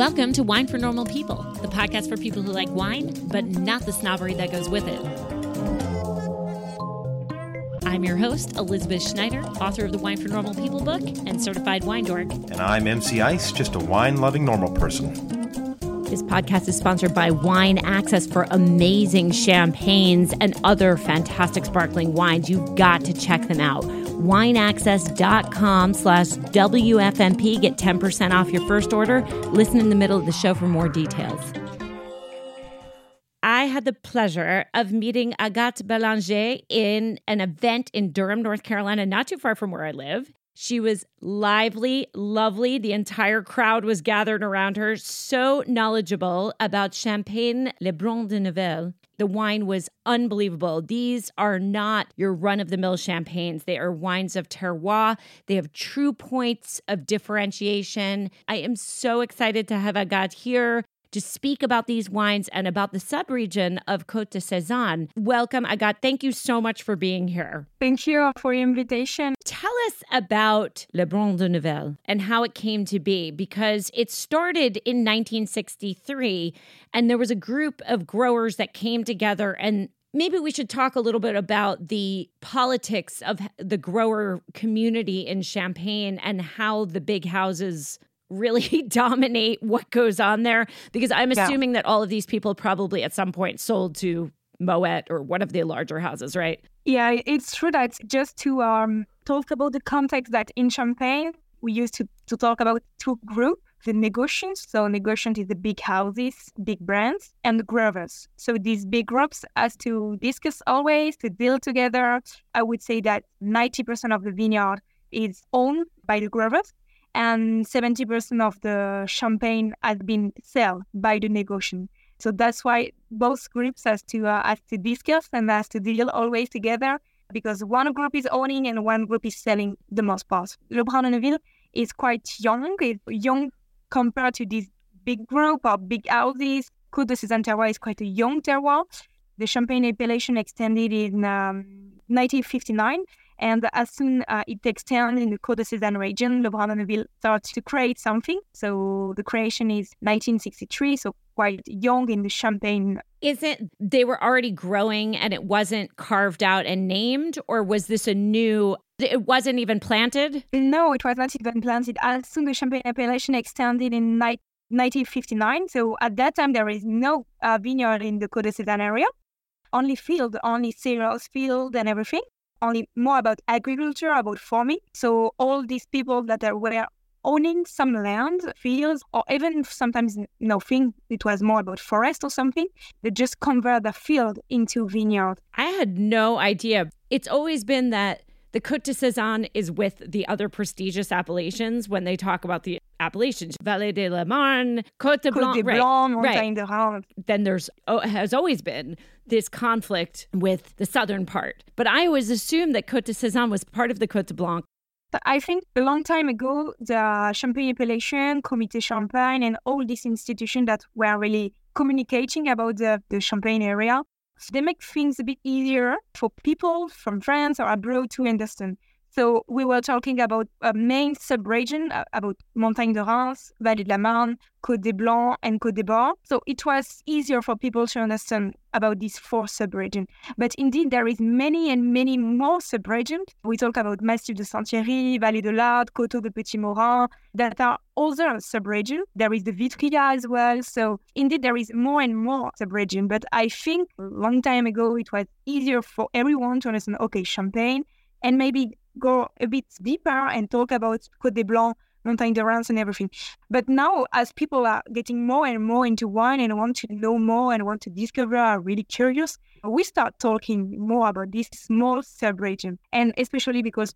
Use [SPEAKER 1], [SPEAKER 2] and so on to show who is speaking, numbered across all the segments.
[SPEAKER 1] Welcome to Wine for Normal People, the podcast for people who like wine, but not the snobbery that goes with it. I'm your host, Elizabeth Schneider, author of the Wine for Normal People book and certified wine dork.
[SPEAKER 2] And I'm MC Ice, just a wine loving normal person.
[SPEAKER 1] This podcast is sponsored by Wine Access for amazing champagnes and other fantastic sparkling wines. You've got to check them out. Wineaccess.com slash WFNP. Get 10% off your first order. Listen in the middle of the show for more details. I had the pleasure of meeting Agathe Bellanger in an event in Durham, North Carolina, not too far from where I live. She was lively, lovely. The entire crowd was gathered around her, so knowledgeable about Champagne Le Brun de Neuville. The wine was unbelievable. These are not your run of the mill champagnes. They are wines of terroir. They have true points of differentiation. I am so excited to have Agathe here to speak about these wines and about the subregion of Côte de Sézanne. Welcome, Agathe. Thank you so much for being here.
[SPEAKER 3] Thank you for your invitation.
[SPEAKER 1] Tell us about Le Brun de Neuville and how it came to be, because it started in 1963, and there was a group of growers that came together and Maybe we should talk a little bit about the politics of the grower community in Champagne and how the big houses really dominate what goes on there? Because I'm assuming yeah. that all of these people probably at some point sold to Moet or one of the larger houses, right?
[SPEAKER 3] Yeah, it's true that just to um, talk about the context that in Champagne, we used to, to talk about two groups the negociants. So negociant is the big houses, big brands, and the growers. So these big groups has to discuss always, to deal together. I would say that 90% of the vineyard is owned by the growers and 70% of the champagne has been sold by the negociant. So that's why both groups has to uh, to discuss and has to deal always together because one group is owning and one group is selling the most part. Le Neuville is quite young, it's young compared to this big group or big houses. Côte de Sézanne terroir is quite a young terroir. The Champagne appellation extended in um, 1959 and as soon as uh, it extends in the Sézanne region, Le Neuville starts to create something. So the creation is 1963, so quite young in the Champagne.
[SPEAKER 1] Is it they were already growing and it wasn't carved out and named, or was this a new? It wasn't even planted.
[SPEAKER 3] No, it was not even planted. As soon the Champagne appellation extended in 1959, so at that time there is no uh, vineyard in the Côte de Sézanne area, only field, only cereals field and everything only more about agriculture, about farming. So all these people that are, were owning some land, fields, or even sometimes nothing, it was more about forest or something, they just convert the field into vineyard.
[SPEAKER 1] I had no idea. It's always been that the Côte de Sézanne is with the other prestigious appellations when they talk about the appellations. Vallée de la Marne, Côte de Blanc,
[SPEAKER 3] Côte de Blanc right, Montagne de
[SPEAKER 1] Reims. Then there's oh, has always been this conflict with the southern part. But I always assumed that Côte de Sézanne was part of the Côte de Blanc.
[SPEAKER 3] I think a long time ago, the Champagne appellation, Comité Champagne, and all these institutions that were really communicating about the, the Champagne area they make things a bit easier for people from France or abroad to understand. So we were talking about a main sub-region, uh, about Montagne de Reims, Vallée de la Marne, Côte des Blancs, and Côte des Bar. So it was easier for people to understand about these four sub-regions. But indeed, there is many and many more sub-regions. We talk about Massif de Saint-Thierry, Vallée de l'Ardre, Coteaux de Petit Morin, that are other sub-regions. There is the Vitryat as well. So indeed, there is more and more sub-region. But I think a long time ago, it was easier for everyone to understand, okay, Champagne, and maybe go a bit deeper and talk about Côte des Blancs, Montagne de Reims, and everything. But now, as people are getting more and more into wine and want to know more and want to discover, are really curious, we start talking more about this small sub-region. And especially because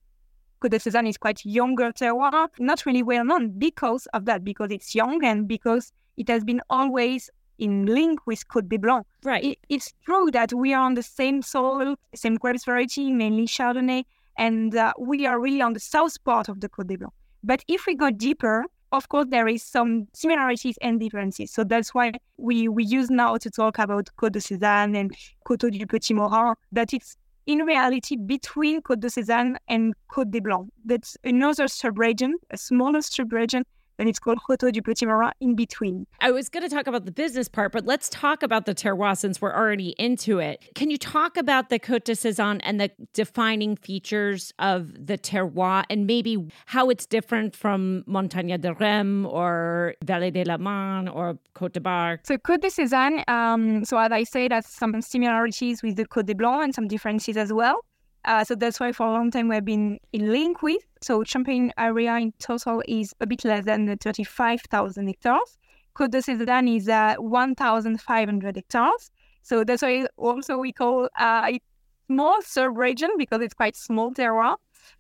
[SPEAKER 3] Côte de Sézanne is quite younger uh, terroir, not really well known because of that, because it's young and because it has been always in link with Côte des Blancs.
[SPEAKER 1] Right.
[SPEAKER 3] It, it's true that we are on the same soil, same grapes variety, mainly Chardonnay, and uh, we are really on the south part of the Côte des. But if we go deeper, of course, there is some similarities and differences. So that's why we, we use now to talk about Côte de Sézanne and Coteaux du Petit Morin, that it's in reality between Côte de Sézanne and Côte des Blancs. That's another subregion, a smaller subregion and it's called Coteaux du Petit Morin in between.
[SPEAKER 1] I was going to talk about the business part, but let's talk about the terroir since we're already into it. Can you talk about the Côte de Sézanne and the defining features of the terroir and maybe how it's different from Montagne de Reims or Vallée de la Marne or Côte de Bar?
[SPEAKER 3] So Côte de Sézanne, um, so as I said, has some similarities with the Côte de Blanc and some differences as well. Uh, so that's why for a long time we've been in link with. So Champagne area in total is a bit less than 35,000 hectares. Côte de Sézanne is uh, 1,500 hectares. So that's why also we call uh, it small sub-region because it's quite small terroir.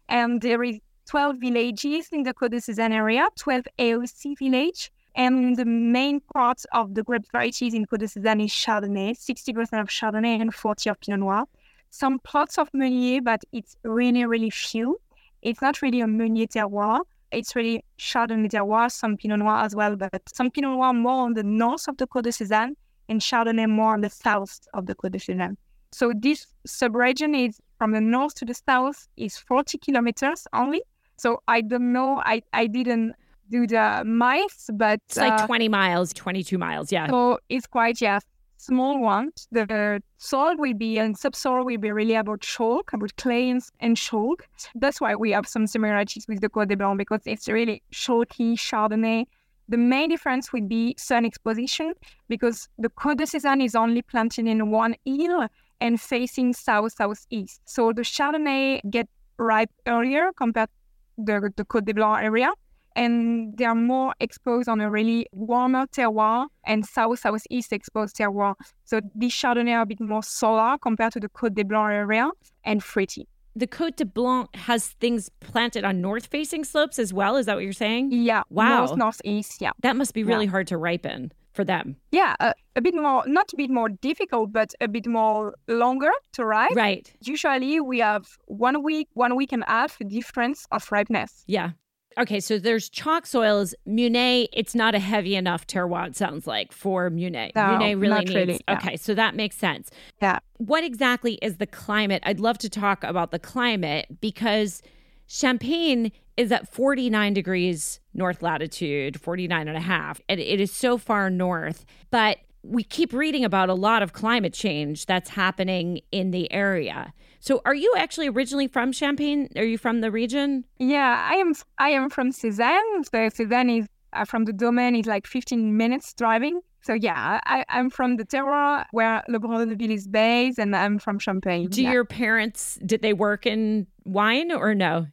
[SPEAKER 3] And there is 12 villages in the Côte de Sézanne area, 12 AOC village. And the main part of the grape varieties in Côte de Sézanne is Chardonnay, 60% of Chardonnay and 40 of Pinot Noir some plots of Meunier, but it's really, really few. It's not really a Meunier terroir. It's really Chardonnay terroir, some Pinot Noir as well, but some Pinot Noir more on the north of the Côte de Sézanne and Chardonnay more on the south of the Côte de Sézanne. So this subregion is from the north to the south is 40 kilometers only. So I don't know. I, I didn't do the miles, but
[SPEAKER 1] it's like uh, 20 miles, 22 miles. Yeah.
[SPEAKER 3] So it's quite, yeah, small ones. The soil will be and subsoil will be really about chalk, about clays and chalk. That's why we have some similarities with the Côte de Blanc because it's really chalky Chardonnay. The main difference would be sun exposition because the Côte de Sézanne is only planted in one hill and facing south southeast. So the Chardonnay get ripe earlier compared to the, the Côte de Blanc area and they are more exposed on a really warmer terroir and south southeast exposed terroir. So these Chardonnay are a bit more solar compared to the Côte de Blanc area and fruity.
[SPEAKER 1] The Côte de Blanc has things planted on north facing slopes as well. Is that what you're saying?
[SPEAKER 3] Yeah.
[SPEAKER 1] Wow.
[SPEAKER 3] North northeast. Yeah.
[SPEAKER 1] That must be really
[SPEAKER 3] yeah.
[SPEAKER 1] hard to ripen for them.
[SPEAKER 3] Yeah, uh, a bit more, not a bit more difficult, but a bit more longer to ripe.
[SPEAKER 1] Right.
[SPEAKER 3] Usually we have one week, one week and a half difference of ripeness.
[SPEAKER 1] Yeah. Okay, so there's chalk soils. Meunier, it's not a heavy enough terroir, it sounds like, for Meunier.
[SPEAKER 3] No,
[SPEAKER 1] Meunier really needs.
[SPEAKER 3] really, yeah.
[SPEAKER 1] Okay, so that makes sense.
[SPEAKER 3] Yeah.
[SPEAKER 1] What exactly is the climate? I'd love to talk about the climate because Champagne is at 49 degrees north latitude, 49 and a half, and it is so far north. But we keep reading about a lot of climate change that's happening in the area. So, are you actually originally from Champagne? Are you from the region?
[SPEAKER 3] Yeah, I am. I am from Sézanne. So Sézanne is uh, from the domain is like 15 minutes driving. So yeah, I, I'm from the terroir where Le Brun de Ville is based, and I'm from Champagne.
[SPEAKER 1] Do
[SPEAKER 3] yeah.
[SPEAKER 1] your parents did they work in wine or no?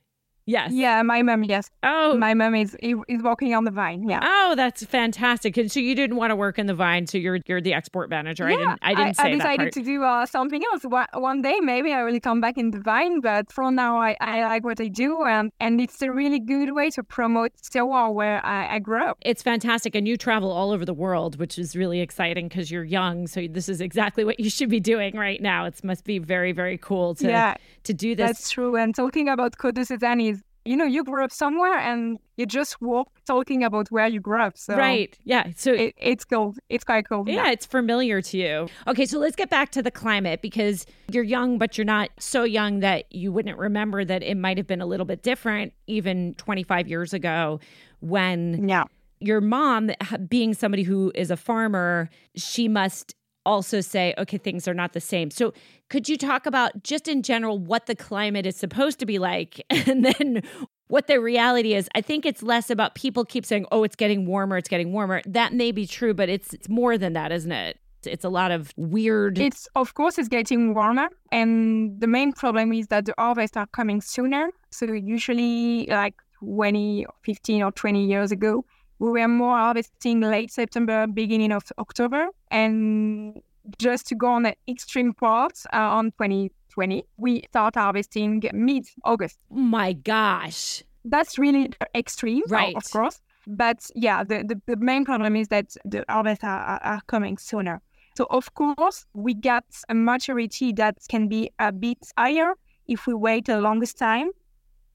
[SPEAKER 1] Yes.
[SPEAKER 3] Yeah, my mom. Yes.
[SPEAKER 1] Oh,
[SPEAKER 3] my mom is is working on the vine. Yeah.
[SPEAKER 1] Oh, that's fantastic. And so you didn't want to work in the vine, so you're you're the export manager.
[SPEAKER 3] Yeah,
[SPEAKER 1] I didn't. I didn't say
[SPEAKER 3] I decided to do uh, something else. One, one day, maybe I will come back in the vine. But for now, I, I like what I do, and and it's a really good way to promote terroir where I, I grew up.
[SPEAKER 1] It's fantastic, and you travel all over the world, which is really exciting because you're young. So this is exactly what you should be doing right now. It must be very very cool to
[SPEAKER 3] Yeah,
[SPEAKER 1] to do this.
[SPEAKER 3] That's true. And talking about Sézanne is, you know, you grew up somewhere and you just walk talking about where you grew up. So
[SPEAKER 1] right. Yeah. So
[SPEAKER 3] it, it's cool. It's quite cool.
[SPEAKER 1] Yeah, it's familiar to you. Okay, so let's get back to the climate because you're young, but you're not so young that you wouldn't remember that it might have been a little bit different even 25 years ago when
[SPEAKER 3] Yeah.
[SPEAKER 1] your mom, being somebody who is a farmer, she must also say, okay, things are not the same. So, could you talk about just in general what the climate is supposed to be like and then what the reality is? I think it's less about people keep saying, oh, it's getting warmer, it's getting warmer. That may be true, but it's, it's more than that, isn't it? It's a lot of weird.
[SPEAKER 3] It's of course it's getting warmer, and the main problem is that the harvests are coming sooner. So usually, like 20, 15 or 20 years ago, we were more harvesting late September, beginning of October, and just to go on the extreme part uh, on 2020, we start harvesting mid August.
[SPEAKER 1] my gosh.
[SPEAKER 3] That's really extreme,
[SPEAKER 1] Right.
[SPEAKER 3] of course. But yeah, the, the, the main problem is that the harvests are, are, are coming sooner. So of course, we get a maturity that can be a bit higher if we wait the longest time.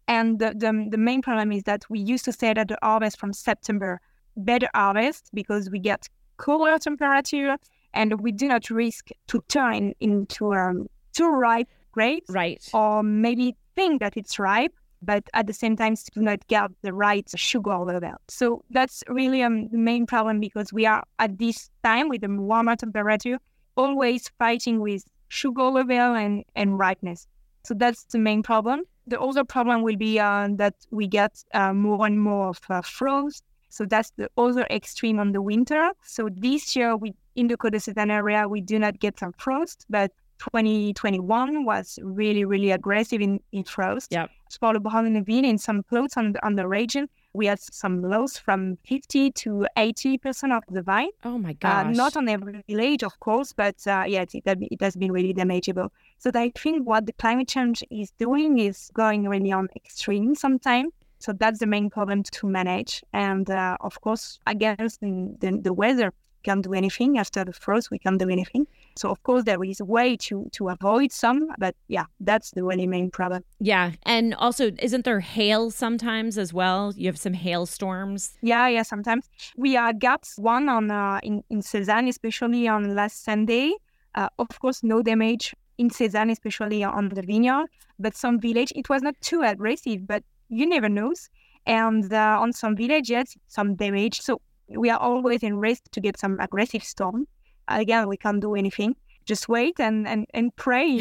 [SPEAKER 3] And the, the, the main problem is that we used to say that the harvest from September, better harvest because we get cooler temperature and we do not risk to turn into um, too ripe grapes
[SPEAKER 1] Right.
[SPEAKER 3] or maybe think that it's ripe but at the same time do not get the right sugar level. So that's really um, the main problem because we are at this time with the warmer temperature, always fighting with sugar level and, and ripeness. So that's the main problem. The other problem will be uh, that we get uh, more and more of uh, frost. So that's the other extreme on the winter. So this year, we in the d'Ivoire area, we do not get some frost, but 2021 was really, really aggressive in, in frost.
[SPEAKER 1] The
[SPEAKER 3] Brun de Neuville, in some plots on the, on the region, we had some loss from 50 to 80% of the vine.
[SPEAKER 1] Oh my
[SPEAKER 3] Uh,
[SPEAKER 1] gosh.
[SPEAKER 3] not on every village, of course, but uh, yeah, it, it, has been really damageable. So I think what the climate change is doing is going really on extreme sometimes. So that's the main problem to manage. And uh, of course, against the, the, the weather, we can't do anything. After the frost, we can't do anything. So of course, there is a way to to avoid some, but yeah, that's the really main problem.
[SPEAKER 1] yeah. And also, isn't there hail sometimes as well? You have some hailstorms.
[SPEAKER 3] Yeah, yeah. Sometimes we uh, gaps. one on uh, in in Sézanne, especially on last Sunday. Uh, of course, no damage in Sézanne, especially on the vineyard. But some village, it was not too aggressive, but you never knows. And uh, on some village, yes, some damage. So we are always in risk to get some aggressive storm. Again, we can't do anything. Just wait and and and pray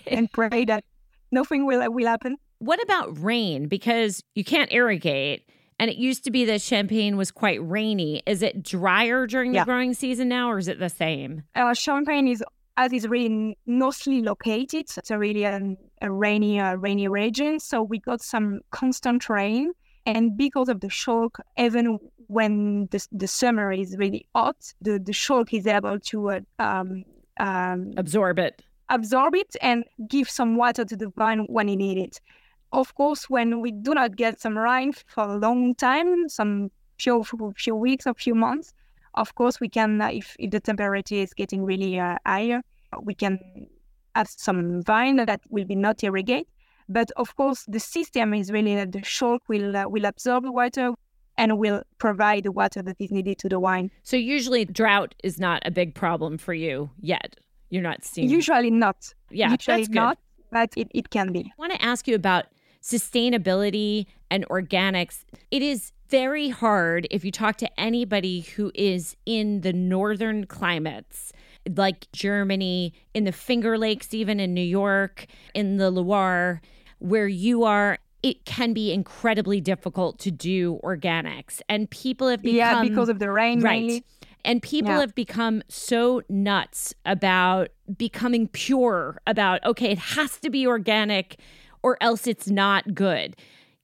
[SPEAKER 3] and pray that nothing will will happen.
[SPEAKER 1] What about rain? Because you can't irrigate. And it used to be that Champagne was quite rainy. Is it drier during the
[SPEAKER 3] Yeah.
[SPEAKER 1] growing season now, or is it the same?
[SPEAKER 3] uh, Champagne is as is really northly located. It's a really um, a rainy, uh, rainy region. So we got some constant rain, and because of the chalk, even when the, the summer is really hot, the the chalk is able to uh, um, um,
[SPEAKER 1] Absorb it.
[SPEAKER 3] absorb it and give some water to the vine when it needs it. Of course, when we do not get some rain for a long time, some few few weeks or few months, of course we can, uh, if, if the temperature is getting really uh, higher, we can have some vine that will be not irrigate. But of course, the system is really that the chalk will uh, will absorb the water and will provide the water that is needed to the wine.
[SPEAKER 1] So usually drought is not a big problem for you yet. You're not seeing.
[SPEAKER 3] Usually not.
[SPEAKER 1] yeah,
[SPEAKER 3] Usually
[SPEAKER 1] that's good.
[SPEAKER 3] not, but it, it can be.
[SPEAKER 1] I want to ask you about sustainability and organics. It is very hard if you talk to anybody who is in the northern climates, like Germany, in the Finger Lakes, even in New York, in the Loire, where you are. It can be incredibly difficult to do organics, and people have become
[SPEAKER 3] yeah, because of the rain
[SPEAKER 1] right.
[SPEAKER 3] mainly.
[SPEAKER 1] And people
[SPEAKER 3] Yeah.
[SPEAKER 1] have become so nuts about becoming pure about, okay, it has to be organic or else it's not good.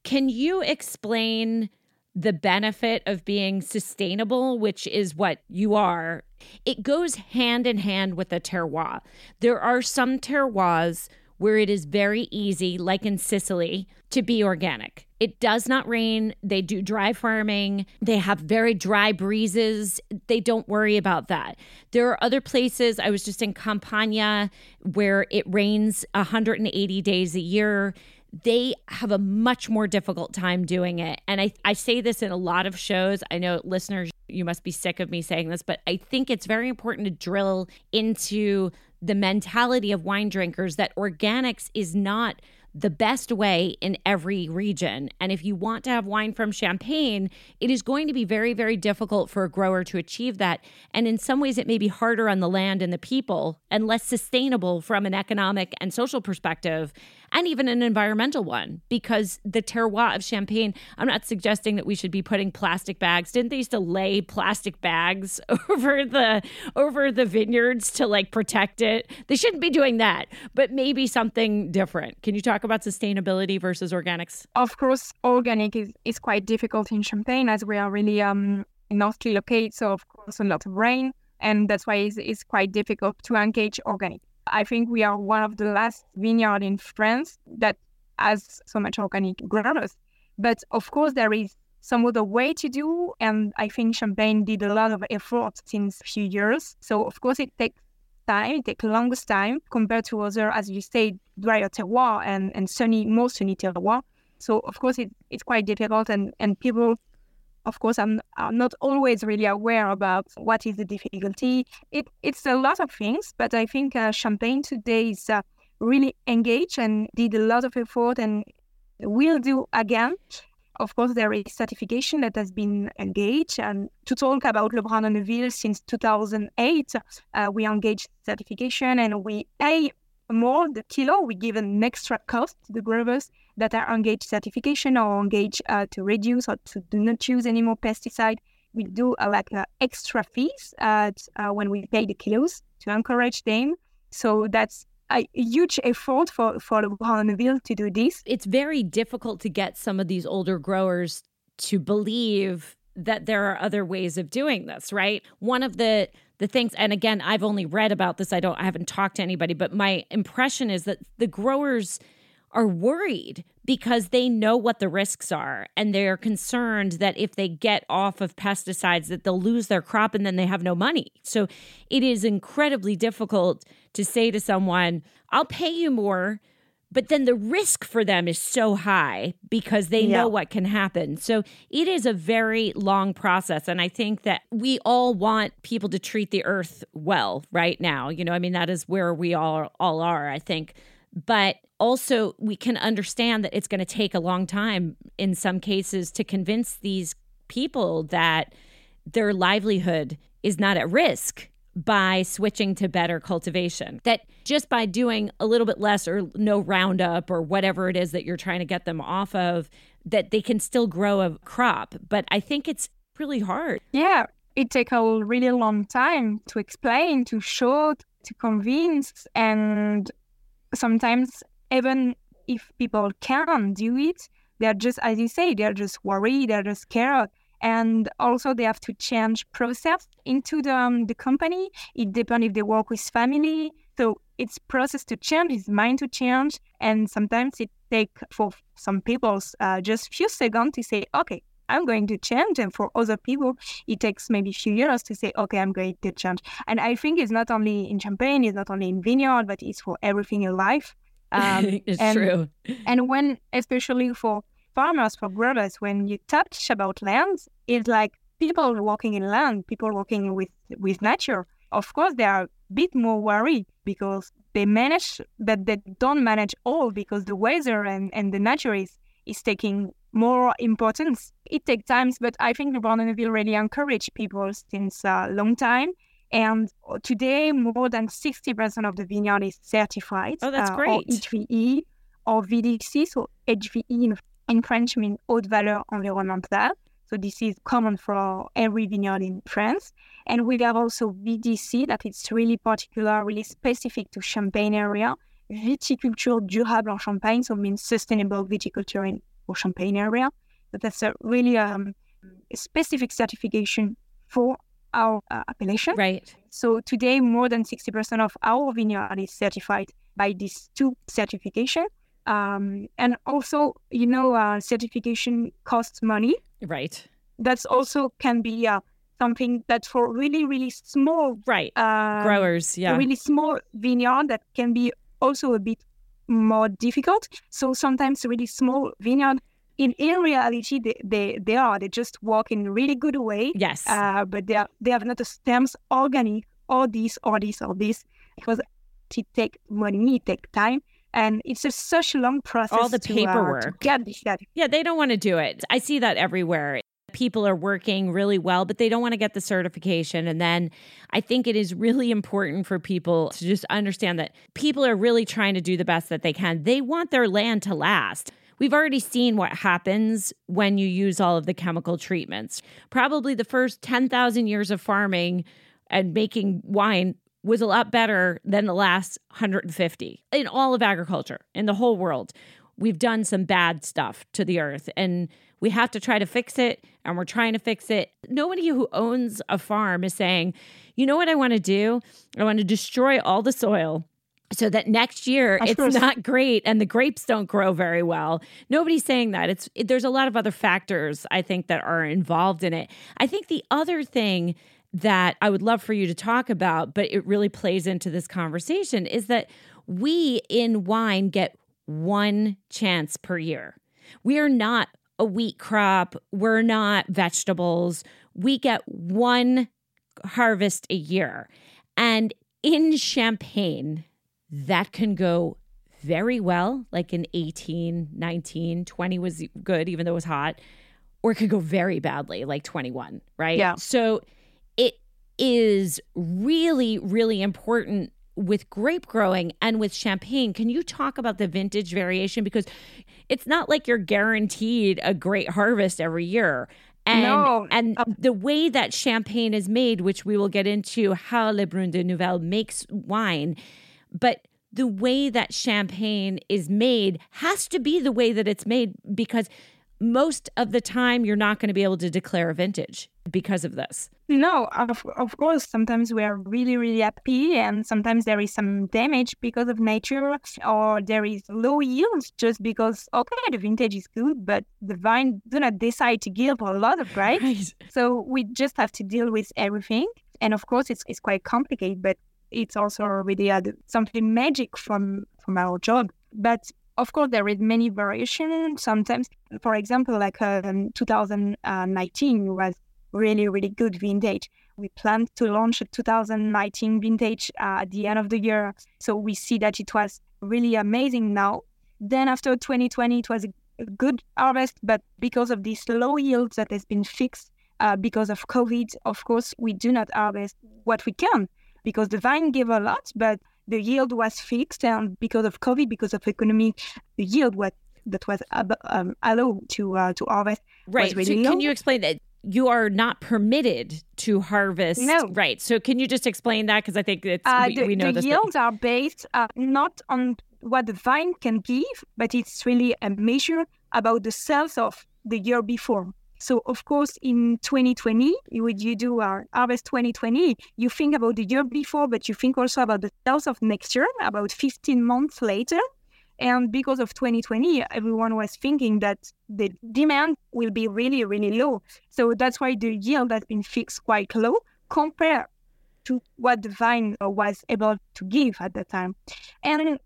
[SPEAKER 1] Can you explain the benefit of being sustainable, which is what you are? It goes hand in hand with the terroir. There are some terroirs where it is very easy, like in Sicily, to be organic. It does not rain. They do dry farming. They have very dry breezes. They don't worry about that. There are other places. I was just in Campania where it rains 180 days a year. They have a much more difficult time doing it. And I, I say this in a lot of shows. I know listeners, you must be sick of me saying this, but I think it's very important to drill into the mentality of wine drinkers that organics is not the best way in every region. And if you want to have wine from Champagne, it is going to be very, very difficult for a grower to achieve that. And in some ways, it may be harder on the land and the people and less sustainable from an economic and social perspective, and even an environmental one, because the terroir of Champagne, I'm not suggesting that we should be putting plastic bags. Didn't they used to lay plastic bags over the over the vineyards to like protect it? They shouldn't be doing that, but maybe something different. Can you talk about sustainability versus organics?
[SPEAKER 3] Of course, organic is, is quite difficult in Champagne as we are really um, northly located, so of course a lot of rain, and that's why it's, it's quite difficult to engage organic. I think we are one of the last vineyard in France that has so much organic growers. But of course, there is some other way to do, and I think Champagne did a lot of effort since a few years. So of course, it takes time, it takes longest time compared to other, as you say, drier terroir and, and sunny, more sunny terroir. So of course, it, it's quite difficult, and, and people, of course, I'm, are not always really aware about what is the difficulty. It, it's a lot of things, but I think uh, Champagne today is uh, really engaged and did a lot of effort and will do again. Of course, there is certification that has been engaged. And to talk about Le Brun de Neuville since 2008, uh, we engaged certification and we pay more the kilo. We give an extra cost to the growers that are engaged certification or engaged uh, to reduce or to do not use any more pesticide. We do uh, like uh, extra fees at, uh, when we pay the kilos to encourage them. So that's a huge effort for, for Le Brun de Neuville to do this.
[SPEAKER 1] It's very difficult to get some of these older growers to believe that there are other ways of doing this, right? One of the the things and again, I've only read about this. I don't I haven't talked to anybody, but my impression is that the growers are worried because they know what the risks are and they're concerned that if they get off of pesticides that they'll lose their crop and then they have no money. So it is incredibly difficult to say to someone, "I'll pay you more." But then the risk for them is so high because they yeah. know what can happen. So it is a very long process. And I think that we all want people to treat the earth well right now. You know, I mean, that is where we all, all are, I think but also we can understand that it's going to take a long time in some cases to convince these people that their livelihood is not at risk by switching to better cultivation. That just by doing a little bit less or no Roundup or whatever it is that you're trying to get them off of, that they can still grow a crop. But I think it's really hard.
[SPEAKER 3] Yeah, it takes a really long time to explain, to show, to convince. And sometimes even if people can do it, they're just, as you say, they're just worried, they're just scared. And also they have to change process into the, um, the company. It depends if they work with family. So it's process to change, it's mind to change. And sometimes it take for some people uh, just few seconds to say, okay, I'm going to change. And for other people, it takes maybe a few years to say, okay, I'm going to change. And I think it's not only in Champagne, it's not only in vineyard, but it's for everything in life.
[SPEAKER 1] Um, it's
[SPEAKER 3] and,
[SPEAKER 1] true.
[SPEAKER 3] And when, especially for farmers, for growers, when you touch about land, it's like people working in land, people working with, with nature. Of course, they are a bit more worried because they manage, but they don't manage all because the weather and, and the nature is, is taking more importance. It takes time, but I think the Neuville really encourage people since a long time. And today, more than 60% of the vineyard is certified.
[SPEAKER 1] Oh, that's uh, great. Or
[SPEAKER 3] HVE or VDC. So HVE in, in French means Haute Valeur Environnementale. So this is common for every vineyard in France. And we have also VDC that it's really particular, really specific to Champagne area. Viticulture durable en Champagne, so means sustainable viticulture in for Champagne area. But that's a really um, specific certification for our uh, appellation.
[SPEAKER 1] Right.
[SPEAKER 3] So today, more than 60% of our vineyard is certified by these two certification. Um, and also, you know, uh, certification costs money.
[SPEAKER 1] Right.
[SPEAKER 3] That's also can be uh, something that for really, really small
[SPEAKER 1] right uh, growers, yeah,
[SPEAKER 3] really small vineyard that can be also a bit more difficult. So sometimes really small vineyard in in reality they, they, they are they just work in a really good way
[SPEAKER 1] yes
[SPEAKER 3] uh, but they are they have not the stems organic or this or this or this because it take money it take time and it's just such a long process
[SPEAKER 1] all the
[SPEAKER 3] to,
[SPEAKER 1] paperwork
[SPEAKER 3] uh, to get this
[SPEAKER 1] yeah they don't want to do it i see that everywhere people are working really well, but they don't want to get the certification. And then I think it is really important for people to just understand that people are really trying to do the best that they can. They want their land to last. We've already seen what happens when you use all of the chemical treatments. Probably the first 10,000 years of farming and making wine was a lot better than the last 150 in all of agriculture in the whole world. We've done some bad stuff to the earth and we have to try to fix it and we're trying to fix it. Nobody who owns a farm is saying, you know what I want to do? I want to destroy all the soil so that next year of it's course. not great and the grapes don't grow very well. Nobody's saying that. It's it, there's a lot of other factors I think that are involved in it. I think the other thing that I would love for you to talk about, but it really plays into this conversation is that we in wine get one chance per year. We are not a wheat crop, we're not vegetables. We get one harvest a year. And in Champagne, that can go very well, like in 18, 19, 20 was good, even though it was hot, or it could go very badly, like 21, right?
[SPEAKER 3] Yeah.
[SPEAKER 1] So it is really, really important with grape growing and with champagne. Can you talk about the vintage variation? Because it's not like you're guaranteed a great harvest every year. And,
[SPEAKER 3] No.
[SPEAKER 1] and uh, the way that champagne is made, which we will get into how Le Brun de Neuville makes wine, but the way that champagne is made has to be the way that it's made because most of the time you're not going to be able to declare a vintage because of this.
[SPEAKER 3] No, of, of course, sometimes we are really, really happy, and sometimes there is some damage because of nature, or there is low yields just because, okay, the vintage is good, but the vine do not decide to give a lot of right.
[SPEAKER 1] Right.
[SPEAKER 3] So we just have to deal with everything. And of course, it's, it's quite complicated, but it's also really uh, something magic from, from our job. But of course, there is many variation. Sometimes, for example, like um, 2019 was really, really good vintage. We planned to launch a 2019 vintage uh, at the end of the year. So we see that it was really amazing now. Then after 2020, it was a good harvest, but because of this low yields that has been fixed uh, because of COVID, of course, we do not harvest what we can because the vine gave a lot, but the yield was fixed. And because of COVID, because of economy, the yield what that was um, allowed to uh, to harvest
[SPEAKER 1] Right.
[SPEAKER 3] was really
[SPEAKER 1] so can you explain that? You are not permitted to harvest.
[SPEAKER 3] No.
[SPEAKER 1] Right. So can you just explain that? Because I think it's,
[SPEAKER 3] Uh,
[SPEAKER 1] we,
[SPEAKER 3] the,
[SPEAKER 1] we know
[SPEAKER 3] the
[SPEAKER 1] this. but-
[SPEAKER 3] yields are based uh, not on what the vine can give, but it's really a measure about the sales of the year before. So, of course, in 2020, when you do our harvest 2020, you think about the year before, but you think also about the sales of next year, about 15 months later. And because of 2020, everyone was thinking that the demand will be really, really low. So that's why the yield has been fixed quite low compared to what the vine uh, was able to give at the time. And in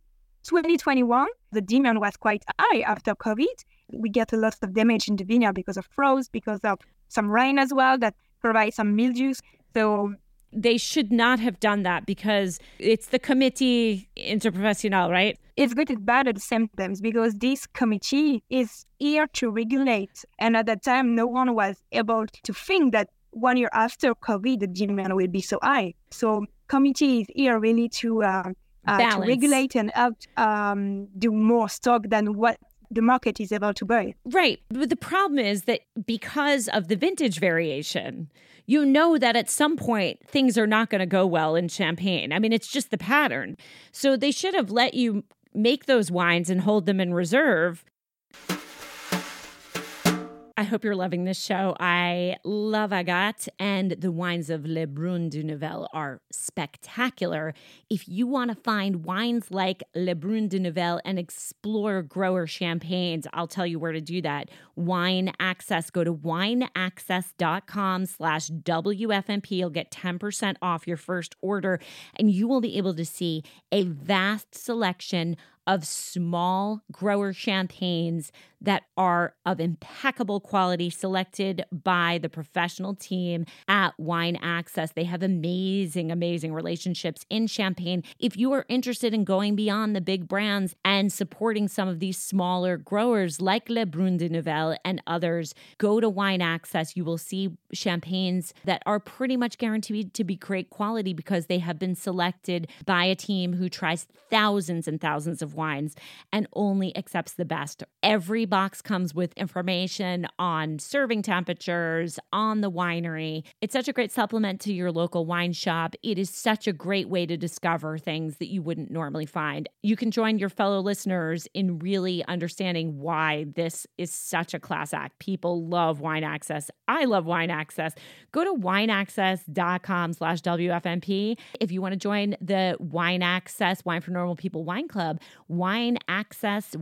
[SPEAKER 3] 2021, the demand was quite high after COVID. We get a lot of damage in the vineyard because of frost, because of some rain as well that provides some mildews. So
[SPEAKER 1] they should not have done that because it's the committee interprofessional, right?
[SPEAKER 3] it's good and bad at the same time because this committee is here to regulate. And at that time, no one was able to think that one year after COVID, the demand will be so high. So committee is here really to uh, uh, to regulate and help um, do more stock than what the market is able to buy.
[SPEAKER 1] Right. But the problem is that because of the vintage variation, you know that at some point things are not going to go well in champagne. I mean, it's just the pattern. So they should have let you make those wines and hold them in reserve. I hope you're loving this show. I love Agathe, and the wines of Le Brun de Neuville are spectacular. If you want to find wines like Le Brun de Neuville and explore grower champagnes, I'll tell you where to do that. Wine Access. Go to wineaccess.com slash WFNP. You'll get 10% off your first order, and you will be able to see a vast selection of small grower champagnes that are of impeccable quality, selected by the professional team at Wine Access. They have amazing, amazing relationships in Champagne. If you are interested in going beyond the big brands and supporting some of these smaller growers like Le Brun de Neuville and others, go to Wine Access. You will see champagnes that are pretty much guaranteed to be great quality because they have been selected by a team who tries thousands and thousands of wines and only accepts the best. Every box comes with information on serving temperatures, on the winery. It's such a great supplement to your local wine shop. It is such a great way to discover things that you wouldn't normally find. You can join your fellow listeners in really understanding why this is such a class act. People love wine access. I love wine access. Go to wineaccess.com slash WFNP. If you want to join the Wine Access Wine for Normal People Wine Club, wine access,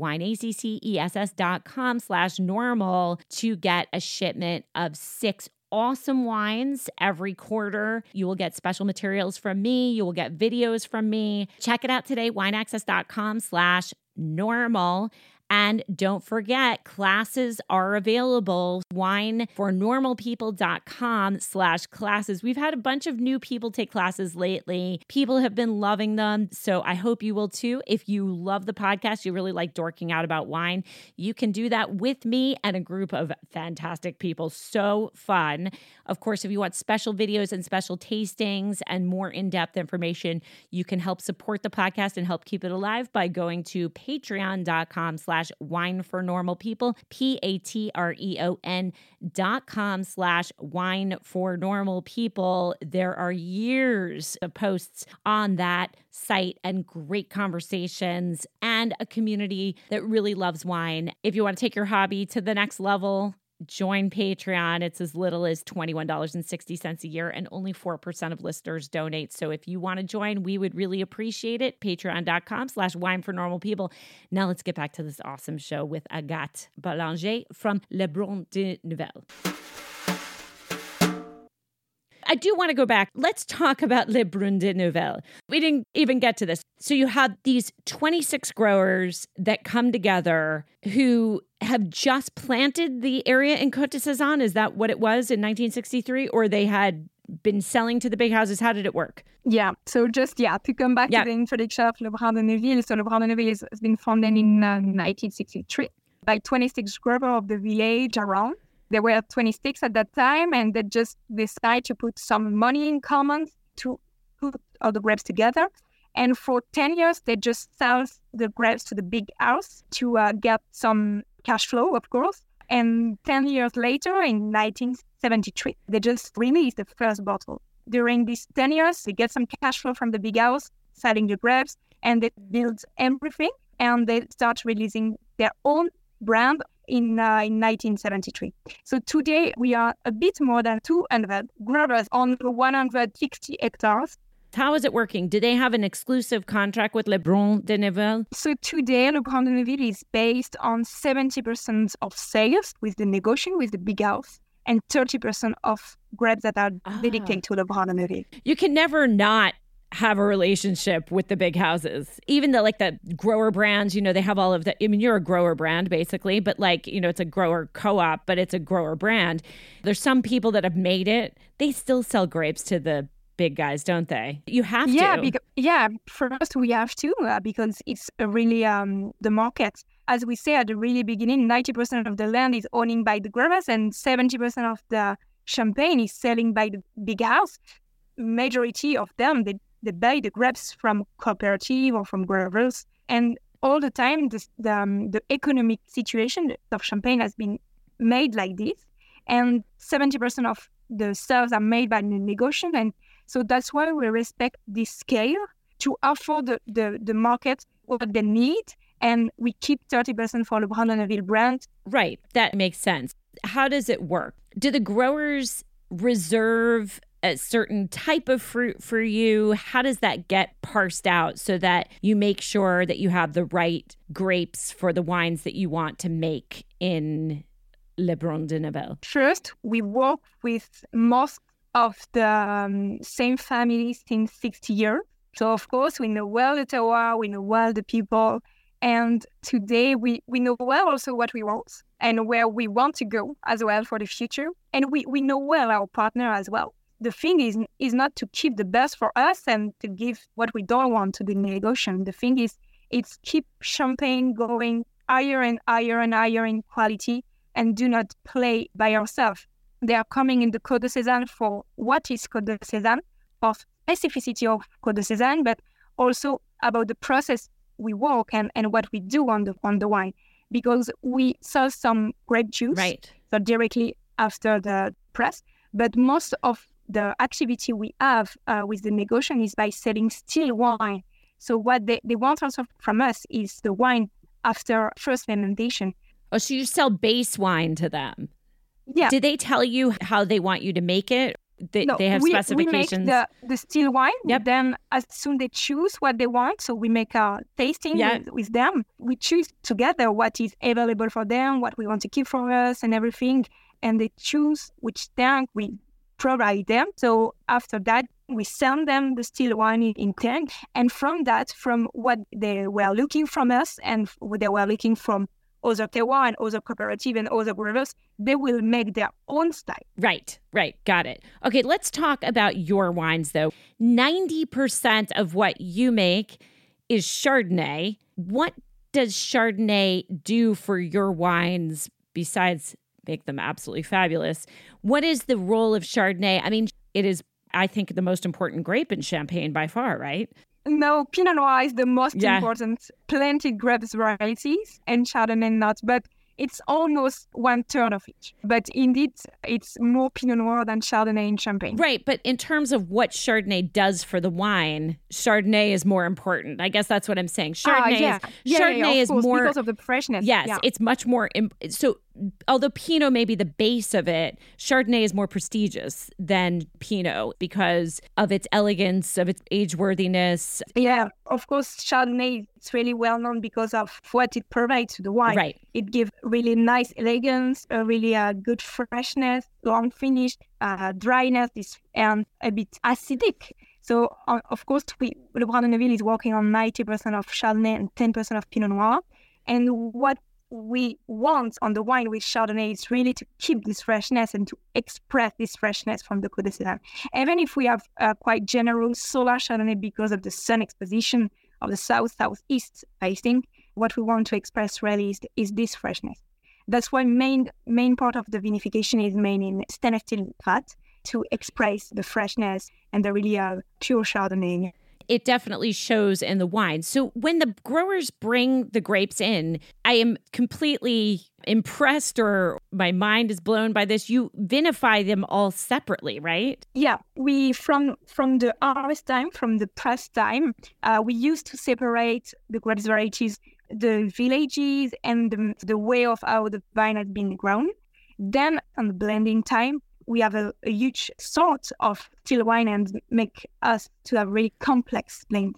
[SPEAKER 1] dot com slash normal to get a shipment of six awesome wines every quarter. You will get special materials from me. You will get videos from me. Check it out today, wineaccess.com slash normal. And don't forget, classes are available. Winefornormalpeople.com slash classes. We've had a bunch of new people take classes lately. People have been loving them. So I hope you will too. If you love the podcast, you really like dorking out about wine, you can do that with me and a group of fantastic people. So fun. Of course, if you want special videos and special tastings and more in-depth information, you can help support the podcast and help keep it alive by going to patreon.com slash wine for normal people, P-A-T-R-E-O-N dot com slash wine for normal people. There are years of posts on that site and great conversations and a community that really loves wine. If you want to take your hobby to the next level, join Patreon. It's as little as $21.60 a year, and only 4% of listeners donate. So if you want to join, we would really appreciate it. Patreon.com slash wine for normal people. Now let's get back to this awesome show with Agathe Bellanger from Le Brun de Neuville. I do want to go back. Let's talk about Le Brun de Neuville. We didn't even get to this. So you had these 26 growers that come together who have just planted the area in Côte de Sézanne. Is that what it was in 1963? Or they had been selling to the big houses? How did it work?
[SPEAKER 3] Yeah. So just, yeah, to come back yeah. to the introduction of Le Brun de Neuville. So Le Brun de Neuville has been founded in uh, 1963 by 26 growers of the village around. There were 26 at that time, and they just decided to put some money in common to put all the grapes together. And for 10 years, they just sell the grapes to the big house to uh, get some cash flow, of course. And 10 years later, in 1973, they just released the first bottle. During these 10 years, they get some cash flow from the big house, selling the grapes, and they build everything. And they start releasing their own brand in, uh, in 1973. So today we are a bit more than 200 growers on 160 hectares.
[SPEAKER 1] How is it working? Do they have an exclusive contract with Le Brun de Neuville?
[SPEAKER 3] So today, Le Brun de Neuville is based on 70% of sales with the negotiation with the big house and 30% of grapes that are ah. dedicated to Le Brun de Neuville.
[SPEAKER 1] You can never not have a relationship with the big houses. Even the like the grower brands, you know, they have all of the I mean, you're a grower brand basically, but like, you know, it's a grower co-op, but it's a grower brand. There's some people that have made it. They still sell grapes to the big guys, don't they? You have to
[SPEAKER 3] yeah,
[SPEAKER 1] to.
[SPEAKER 3] Because, yeah, first we have to uh, because it's really um, the market. As we say at the really beginning, 90% of the land is owned by the growers and 70% of the champagne is selling by the big house. Majority of them, they they buy the grapes from cooperative or from growers. And all the time, the, the, um, the economic situation of Champagne has been made like this. And 70% of the sales are made by the. And so that's why we respect this scale to offer the, the, the market what they need. And we keep 30% for the Neuville brand.
[SPEAKER 1] Right. That makes sense. How does it work? Do the growers reserve a certain type of fruit for you? How does that get parsed out so that you make sure that you have the right grapes for the wines that you want to make in Le Brun de Neuville?
[SPEAKER 3] First, we work with most of the um, same families since 60 years. So, of course, we know well the terroir, we know well the people. And today we, we know well also what we want and where we want to go as well for the future. And we, we know well our partner as well the thing is is not to keep the best for us and to give what we don't want to the negotiation. The thing is it's keep champagne going higher and higher and higher in quality and do not play by yourself. They are coming in the Côte de Sézanne for what is Côte de Sézanne, for specificity of Côte de Sézanne, but also about the process we work and, and what we do on the on the wine. Because we sell some grape juice
[SPEAKER 1] right.
[SPEAKER 3] so directly after the press, but most of the activity we have uh, with the negotiation is by selling still wine. So what they, they want also from us is the wine after first fermentation.
[SPEAKER 1] Oh, so you sell base wine to them?
[SPEAKER 3] Yeah.
[SPEAKER 1] Did they tell you how they want you to make it? They,
[SPEAKER 3] no,
[SPEAKER 1] they have
[SPEAKER 3] we,
[SPEAKER 1] specifications.
[SPEAKER 3] We make the, the still wine.
[SPEAKER 1] Yep.
[SPEAKER 3] Then as soon they choose what they want, so we make a tasting
[SPEAKER 1] yep.
[SPEAKER 3] with, with them. We choose together what is available for them, what we want to keep for us, and everything. And they choose which tank we provide them. So after that, we send them the still wine in tank. And from that, from what they were looking from us and what they were looking from other and other cooperative and other growers, they will make their own style.
[SPEAKER 1] Right, right. Got it. Okay, let's talk about your wines though. 90% of what you make is Chardonnay. What does Chardonnay do for your wines besides make them absolutely fabulous? What is the role of Chardonnay? I mean, it is, I think, the most important grape in Champagne by far, right?
[SPEAKER 3] No, Pinot Noir is the most yeah. important planted grapes varieties, and Chardonnay not. But it's almost one third of each. But indeed, it's more Pinot Noir than Chardonnay in Champagne.
[SPEAKER 1] Right. But in terms of what Chardonnay does for the wine, Chardonnay is more important. I guess that's what I'm saying. Ah, Chardonnay, uh, yeah. is,
[SPEAKER 3] yeah,
[SPEAKER 1] Chardonnay
[SPEAKER 3] yeah,
[SPEAKER 1] is
[SPEAKER 3] course,
[SPEAKER 1] more
[SPEAKER 3] because of the freshness.
[SPEAKER 1] Yes, it's much more. Imp- so although Pinot may be the base of it, Chardonnay is more prestigious than Pinot because of its elegance, of its age worthiness.
[SPEAKER 3] Yeah, of course, Chardonnay is really well known because of what it provides to the wine.
[SPEAKER 1] Right.
[SPEAKER 3] It gives really nice elegance, a really uh, good freshness, long finish, uh, dryness, and a bit acidic. So, uh, of course, we, Le Brun de Neuville is working on 90% of Chardonnay and 10% of Pinot Noir. And what we want on the wine with Chardonnay is really to keep this freshness and to express this freshness from the Côte de Sézanne. Even if we have a quite general solar Chardonnay because of the sun exposition of the south southeast facing, what we want to express really is, is this freshness. That's why main main part of the vinification is made in stainless steel vat to express the freshness and the really uh, pure Chardonnay
[SPEAKER 1] it definitely shows in the wine. So when the growers bring the grapes in, I am completely impressed or my mind is blown by this. You vinify them all separately, right?
[SPEAKER 3] Yeah, we from from the harvest time, from the press time, uh, we used to separate the grapes varieties, the villages, and the, the way of how the vine has been grown. Then on the blending time, we have a, a huge sort of still wine and make us to have really complex blend.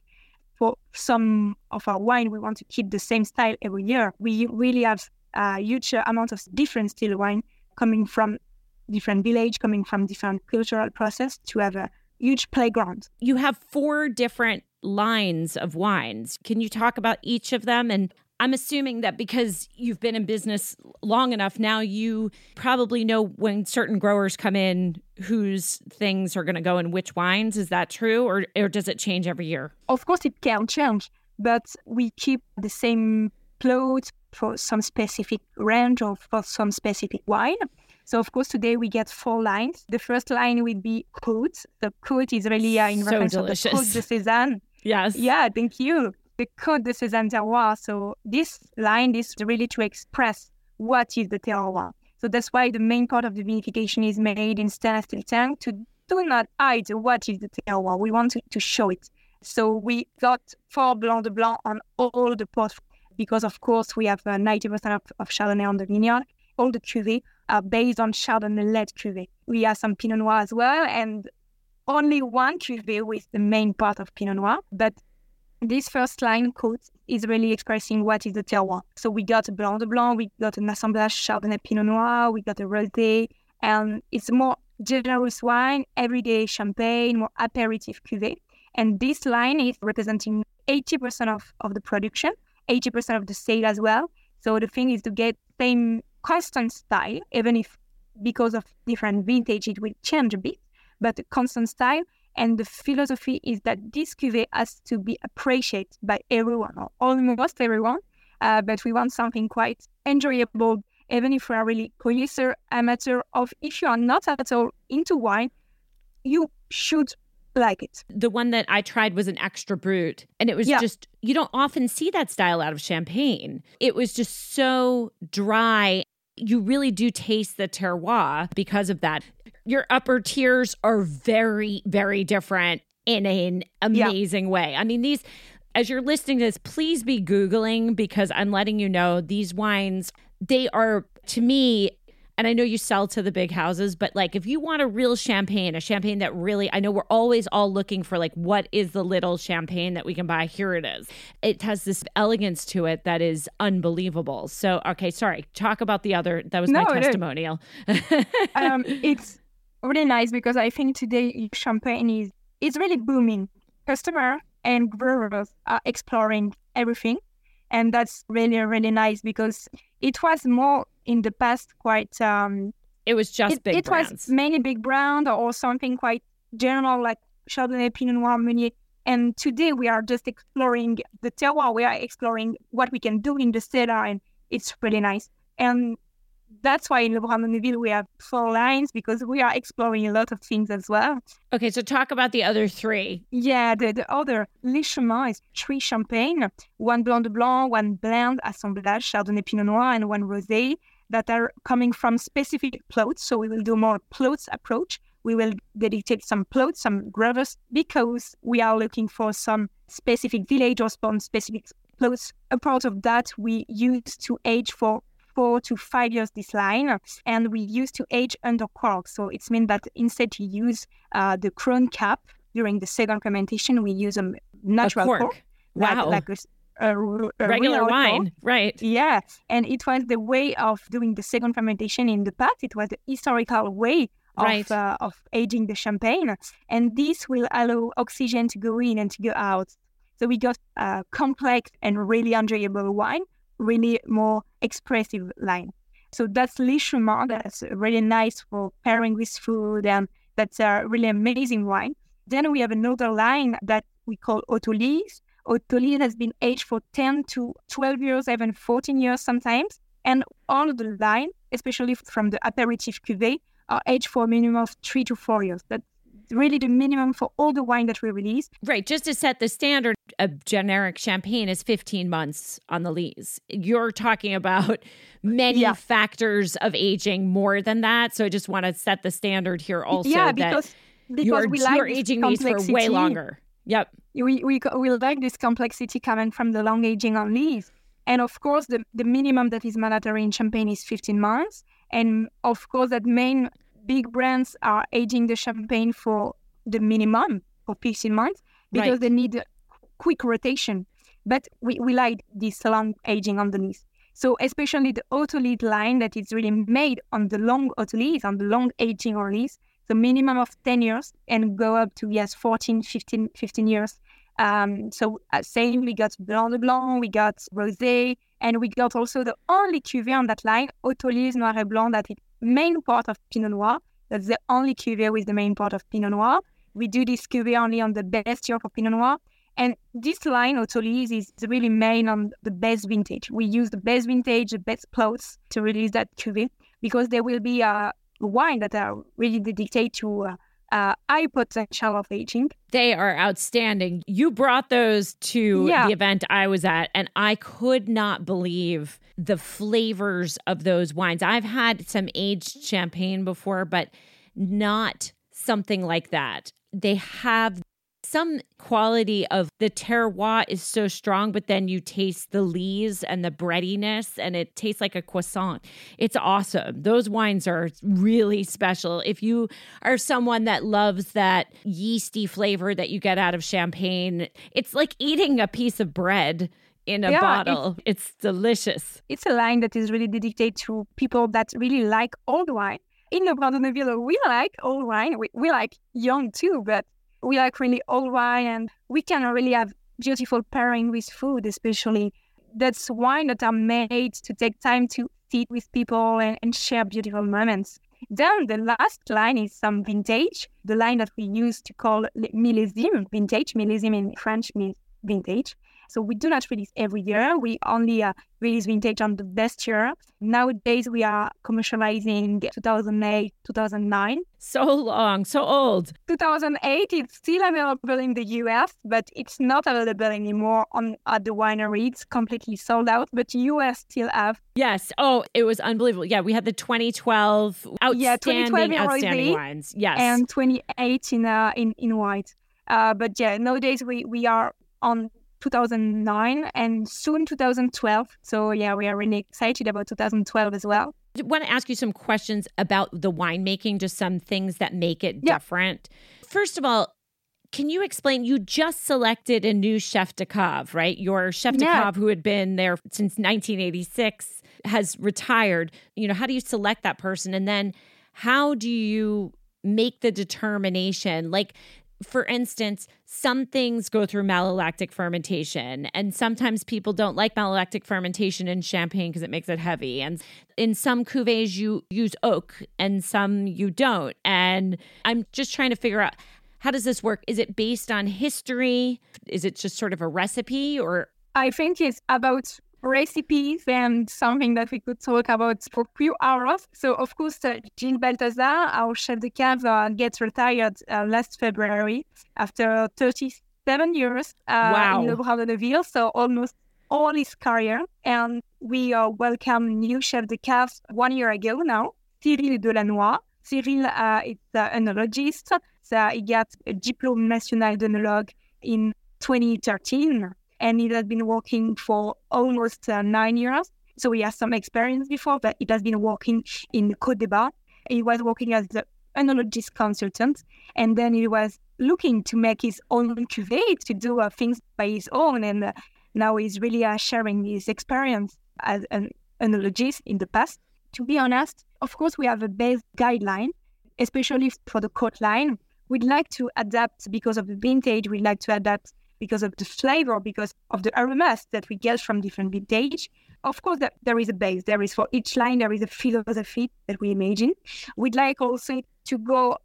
[SPEAKER 3] For some of our wine, we want to keep the same style every year. We really have a huge amount of different still wine coming from different village, coming from different cultural process to have a huge playground.
[SPEAKER 1] You have four different lines of wines. Can you talk about each of them and I'm assuming that because you've been in business long enough now, you probably know when certain growers come in whose things are going to go in which wines. Is that true, or, or does it change every year?
[SPEAKER 3] Of course, it can change, but we keep the same plot for some specific range or for some specific wine. So, of course, today we get four lines. The first line would be Côte. The Côte is really uh, in
[SPEAKER 1] so
[SPEAKER 3] reference
[SPEAKER 1] delicious.
[SPEAKER 3] to the Côte de Sézanne.
[SPEAKER 1] Yes.
[SPEAKER 3] Yeah, thank you the Côte de Sézanne terroir. So this line is really to express what is the terroir. So that's why the main part of the vinification is made in stainless steel tank to do not hide what is the terroir. We want to, to show it. So we got four Blanc de Blanc on all the pots because, of course, we have uh, 90% of, of Chardonnay on the vineyard. All the cuvées are based on Chardonnay-led cuvée. We have some Pinot Noir as well, and only one cuvée with the main part of Pinot Noir. But this first line Côte is really expressing what is the terroir. So we got a Blanc de Blanc, we got an Assemblage Chardonnay Pinot Noir, we got a Rosé, and it's more generous wine, everyday champagne, more aperitif cuvée. And this line is representing 80% of, of the production, 80% of the sale as well. So the thing is to get same constant style, even if because of different vintage it will change a bit, but a constant style and the philosophy is that this cuvée has to be appreciated by everyone, or almost everyone. Uh, but we want something quite enjoyable, even if we are really connoisseur, amateur, of if you are not at all into wine, you should like it.
[SPEAKER 1] The one that I tried was an extra brut, and it was yeah. just, you don't often see that style out of champagne. It was just so dry. You really do taste the terroir because of that your upper tiers are very, very different in an amazing yeah. way. I mean, these, as you're listening to this, please be Googling because I'm letting you know these wines, they are, to me, and I know you sell to the big houses, but like if you want a real champagne, a champagne that really, I know we're always all looking for like what is the little champagne that we can buy. Here it is. It has this elegance to it that is unbelievable. So, okay, sorry. Talk about the other. That was
[SPEAKER 3] no,
[SPEAKER 1] my testimonial.
[SPEAKER 3] um, it's really nice because I think today champagne is it's really booming. Customer and growers are exploring everything. And that's really, really nice because it was more in the past quite um
[SPEAKER 1] it was just
[SPEAKER 3] it,
[SPEAKER 1] big
[SPEAKER 3] it
[SPEAKER 1] brands.
[SPEAKER 3] was mainly big brand or something quite general like Chardonnay, Pinot Noir, Meunier. And today we are just exploring the terroir. We are exploring what we can do in the cellar, and it's really nice. And that's why in Le Neuville we have four lines because we are exploring a lot of things as well.
[SPEAKER 1] Okay, so talk about the other three.
[SPEAKER 3] Yeah, the, the other Les Chemins is three champagne, one Blanc de Blanc, one blend, assemblage, Chardonnay, Pinot Noir, and one Rosé that are coming from specific plots. So we will do more plots approach. We will dedicate some plots, some gravers, because we are looking for some specific village or some specific plots. A part of that we use to age for four to five years this line, and we used to age under cork. So it means that instead to use uh, the crown cap during the second fermentation, we use a natural
[SPEAKER 1] a cork.
[SPEAKER 3] cork,
[SPEAKER 1] wow.
[SPEAKER 3] like, like a, a, a
[SPEAKER 1] regular wine, right?
[SPEAKER 3] Yeah, and it was the way of doing the second fermentation in the past. It was the historical way of,
[SPEAKER 1] Right.
[SPEAKER 3] uh, of aging the champagne, and this will allow oxygen to go in and to go out. So we got a complex and really enjoyable wine, really more expressive line. So that's Les Chemins. That's really nice for pairing with food, and that's a really amazing wine. Then we have another line that we call Autolyse. Autolyse has been aged for 10 to 12 years, even 14 years sometimes. And all of the line, especially from the aperitif cuvée, are aged for a minimum of three to four years. That's really the minimum for all the wine that we release.
[SPEAKER 1] Right. Just to set the standard, a generic champagne is 15 months on the lees. You're talking about many
[SPEAKER 3] Yeah.
[SPEAKER 1] factors of aging more than that. So I just want to set the standard here also
[SPEAKER 3] yeah, because, because
[SPEAKER 1] you're,
[SPEAKER 3] we like
[SPEAKER 1] you're aging these for way longer. Yep.
[SPEAKER 3] We, we, we like this complexity coming from the long aging on lees. And of course, the, the minimum that is mandatory in champagne is 15 months. And of course, that main big brands are aging the champagne for the minimum for 15 months because
[SPEAKER 1] Right.
[SPEAKER 3] they need a quick rotation. But we, we like this long aging on the. So especially the Autolyse line that is really made on the long auto autolyse, on the long aging on lees, the minimum of 10 years and go up to, yes, 14, 15, 15 years. Um, so uh, same, we got Blanc de Blanc, we got Rosé, and we got also the only cuvée on that line, Autolyse Noir et Blanc, that is main part of Pinot Noir. That's the only cuvée with the main part of Pinot Noir. We do this cuvée only on the best year for Pinot Noir. And this line, Autolyse, is really main on the best vintage. We use the best vintage, the best plots to release that cuvée because there will be a wine that are really dedicated to uh, uh, high potential of aging.
[SPEAKER 1] They are outstanding. You brought those to
[SPEAKER 3] Yeah.
[SPEAKER 1] the event I was at, and I could not believe the flavors of those wines. I've had some aged champagne before, but not something like that. They have some quality of the terroir is so strong, but then you taste the lees and the breadiness, and it tastes like a croissant. It's awesome. Those wines are really special. If you are someone that loves that yeasty flavor that you get out of champagne, it's like eating a piece of bread in a
[SPEAKER 3] Yeah,
[SPEAKER 1] bottle. It's delicious.
[SPEAKER 3] It's a line that is really dedicated to people that really like old wine. In Le Brun de Neuville, we like old wine. We, we like young too, but we like really old wine and we can really have beautiful pairing with food, especially. That's wine that are made to take time to sit with people and, and share beautiful moments. Then the last line is some vintage, the line that we use to call millésime, vintage. Millésime in French means vintage. So we do not release every year. We only uh, release vintage on the best year. Nowadays, we are commercializing 2008, 2009.
[SPEAKER 1] So long, so old.
[SPEAKER 3] 2008, it's still available in the US, but it's not available anymore on at the winery. It's completely sold out, but US still have.
[SPEAKER 1] Yes. Oh, it was unbelievable. Yeah, we had the 2012 outstanding,
[SPEAKER 3] Yeah, 2012 in
[SPEAKER 1] outstanding wines. Yes.
[SPEAKER 3] and 28 in uh, in, in white. Uh, but yeah, nowadays we, we are on 2009 and soon 2012. So yeah, we are really excited about 2012 as well.
[SPEAKER 1] I want to ask you some questions about the winemaking, just some things that make it
[SPEAKER 3] Yeah.
[SPEAKER 1] different. First of all, can you explain? You just selected a new chef de cave, right? Your chef de
[SPEAKER 3] Yeah.
[SPEAKER 1] cave, who had been there since 1986, has retired. You know, how do you select that person? And then how do you make the determination? Like, for instance, some things go through malolactic fermentation, and sometimes people don't like malolactic fermentation in champagne because it makes it heavy. And in some cuvées, you use oak, and some you don't. And I'm just trying to figure out how does this work? Is it based on history? Is it just sort of a recipe, or
[SPEAKER 3] I think it's about recipes and something that we could talk about for a few hours. So, of course, uh, Gilles Balthazar, our chef de cave, uh, gets retired uh, last February after 37 years uh,
[SPEAKER 1] wow.
[SPEAKER 3] in Le Brun de Neuville, so almost all his career. And we uh, welcome new chef de cave one year ago now, Cyril Delannoy. Cyril uh, is an enologist. So he got a Diplôme National d'Œnologue in 2013 and it has been working for almost uh, nine years. So he has some experience before, but it has been working in Côte d'Ivoire. He was working as the enologist consultant, and then he was looking to make his own cuvée to do uh, things by his own. And uh, now he's really uh, sharing his experience as an enologist in the past. To be honest, of course, we have a base guideline, especially for the Côte line. We'd like to adapt because of the vintage. We'd like to adapt because of the flavor, because of the aromas that we get from different vintage. Of course, that there is a base. There is for each line, there is a philosophy that we imagine. We'd like also to go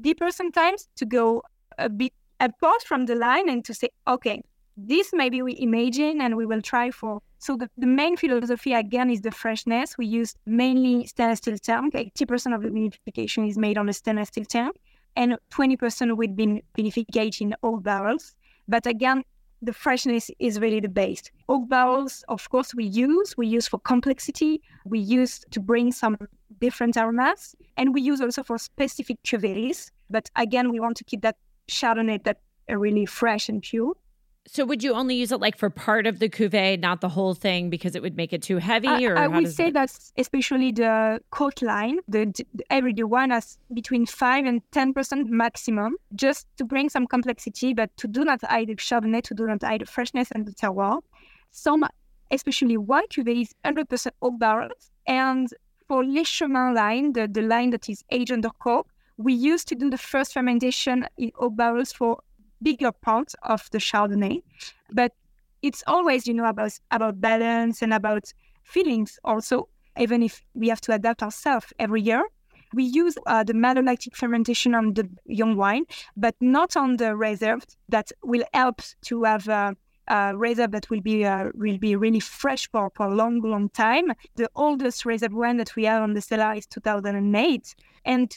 [SPEAKER 3] deeper sometimes, to go a bit apart from the line and to say, okay, this maybe we imagine and we will try for. So the, the main philosophy again is the freshness. We use mainly stainless steel tank. 80% of the vinification is made on a stainless steel tank and 20% with vinification in old barrels. But again, the freshness is really the base. Oak barrels, of course, we use. We use for complexity. We use to bring some different aromas, and we use also for specific cuvées. But again, we want to keep that Chardonnay that really fresh and pure.
[SPEAKER 1] So would you only use it like for part of the cuvee, not the whole thing, because it would make it too heavy? Or
[SPEAKER 3] I, I would say that? especially the Côte line, the, the everyday one has between five and ten percent maximum, just to bring some complexity, but to do not hide the Chardonnay, to do not hide the freshness and the terroir. Some, especially white cuvee, is hundred percent oak barrels, and for Les Chemins line, the, the line that is aged under cork, we used to do the first fermentation in oak barrels for bigger part of the Chardonnay. But it's always, you know, about about balance and about feelings also, even if we have to adapt ourselves every year. We use uh, the malolactic fermentation on the young wine, but not on the reserved. That will help to have a, a reserve that will be uh, will be really fresh for, for a long, long time. The oldest reserve wine that we have on the cellar is 2008, and